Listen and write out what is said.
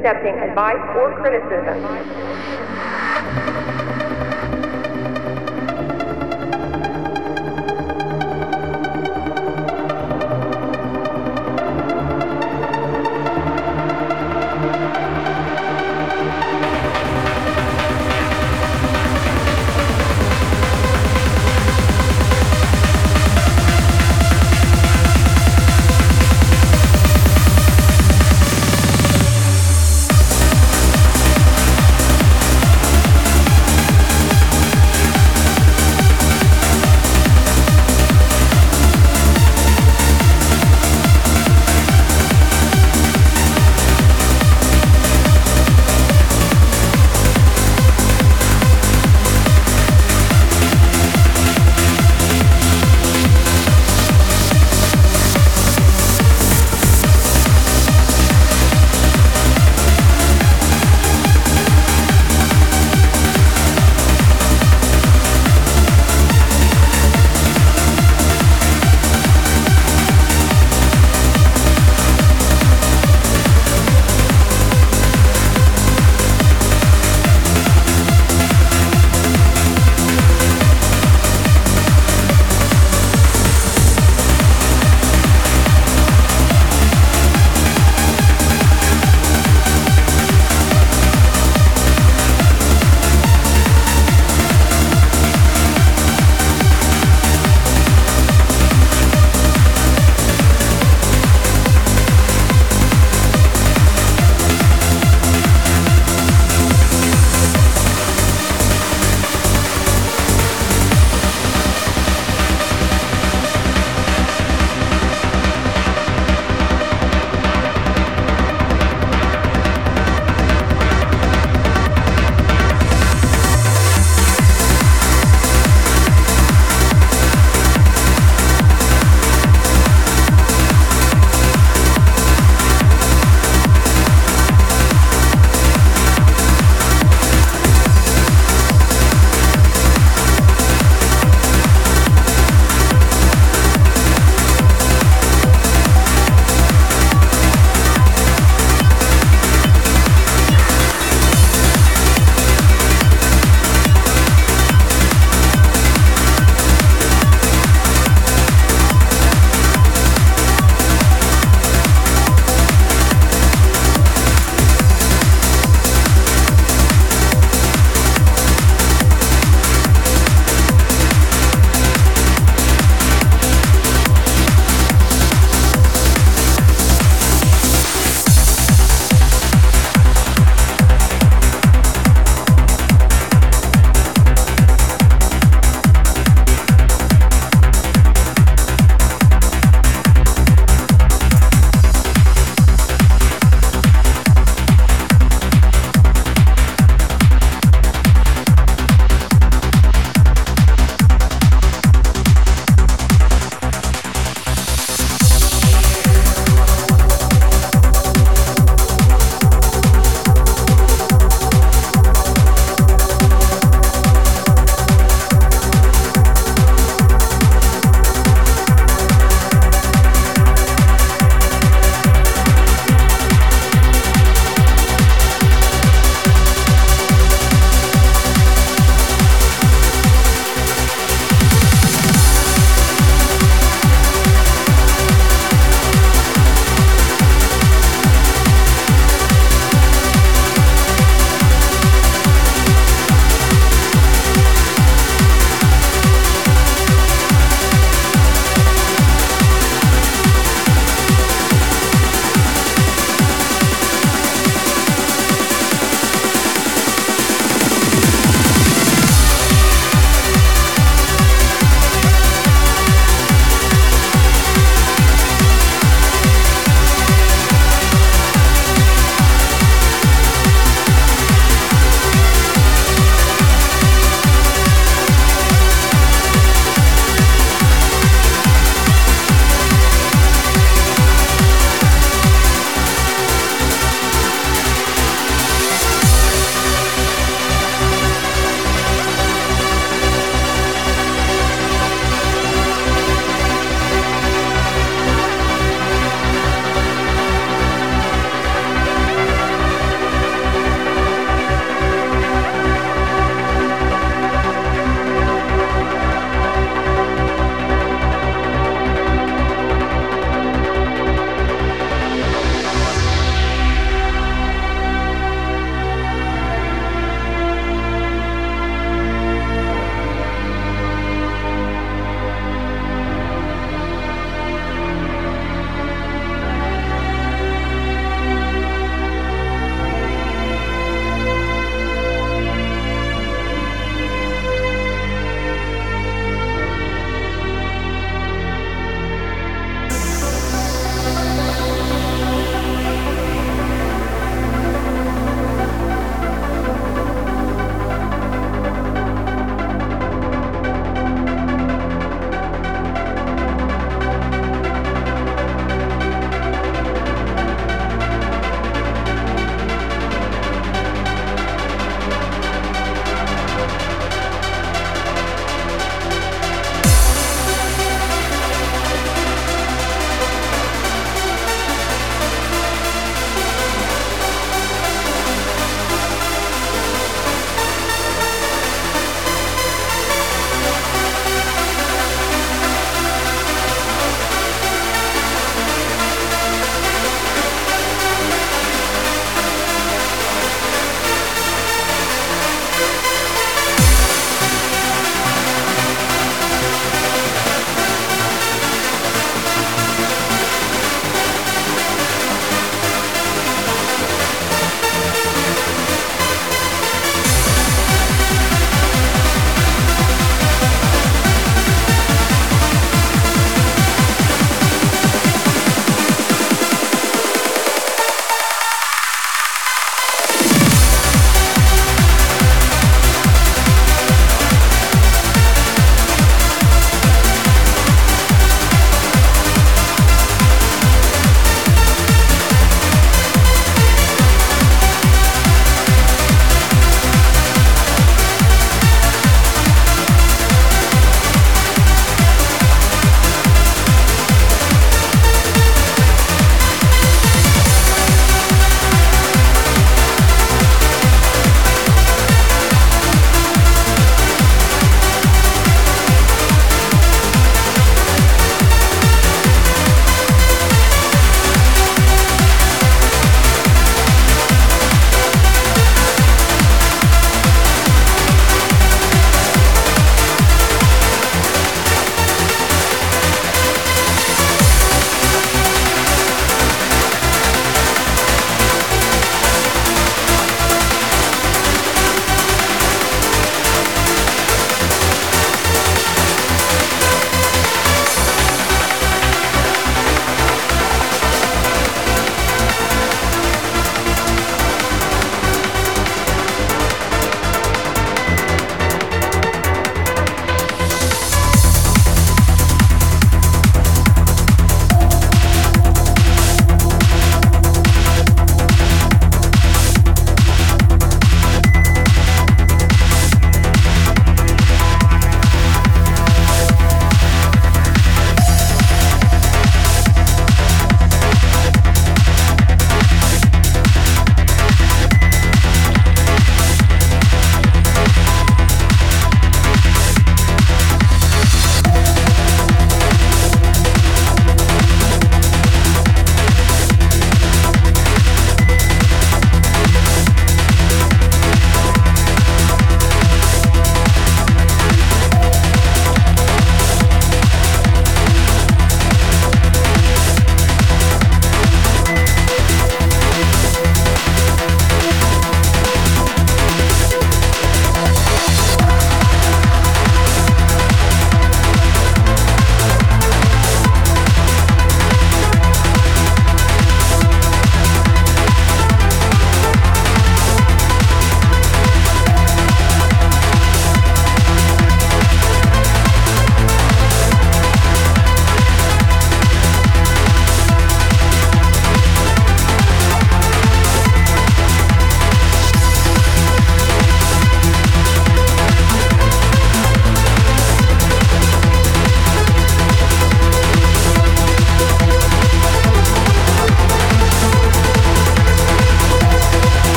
accepting advice or criticism.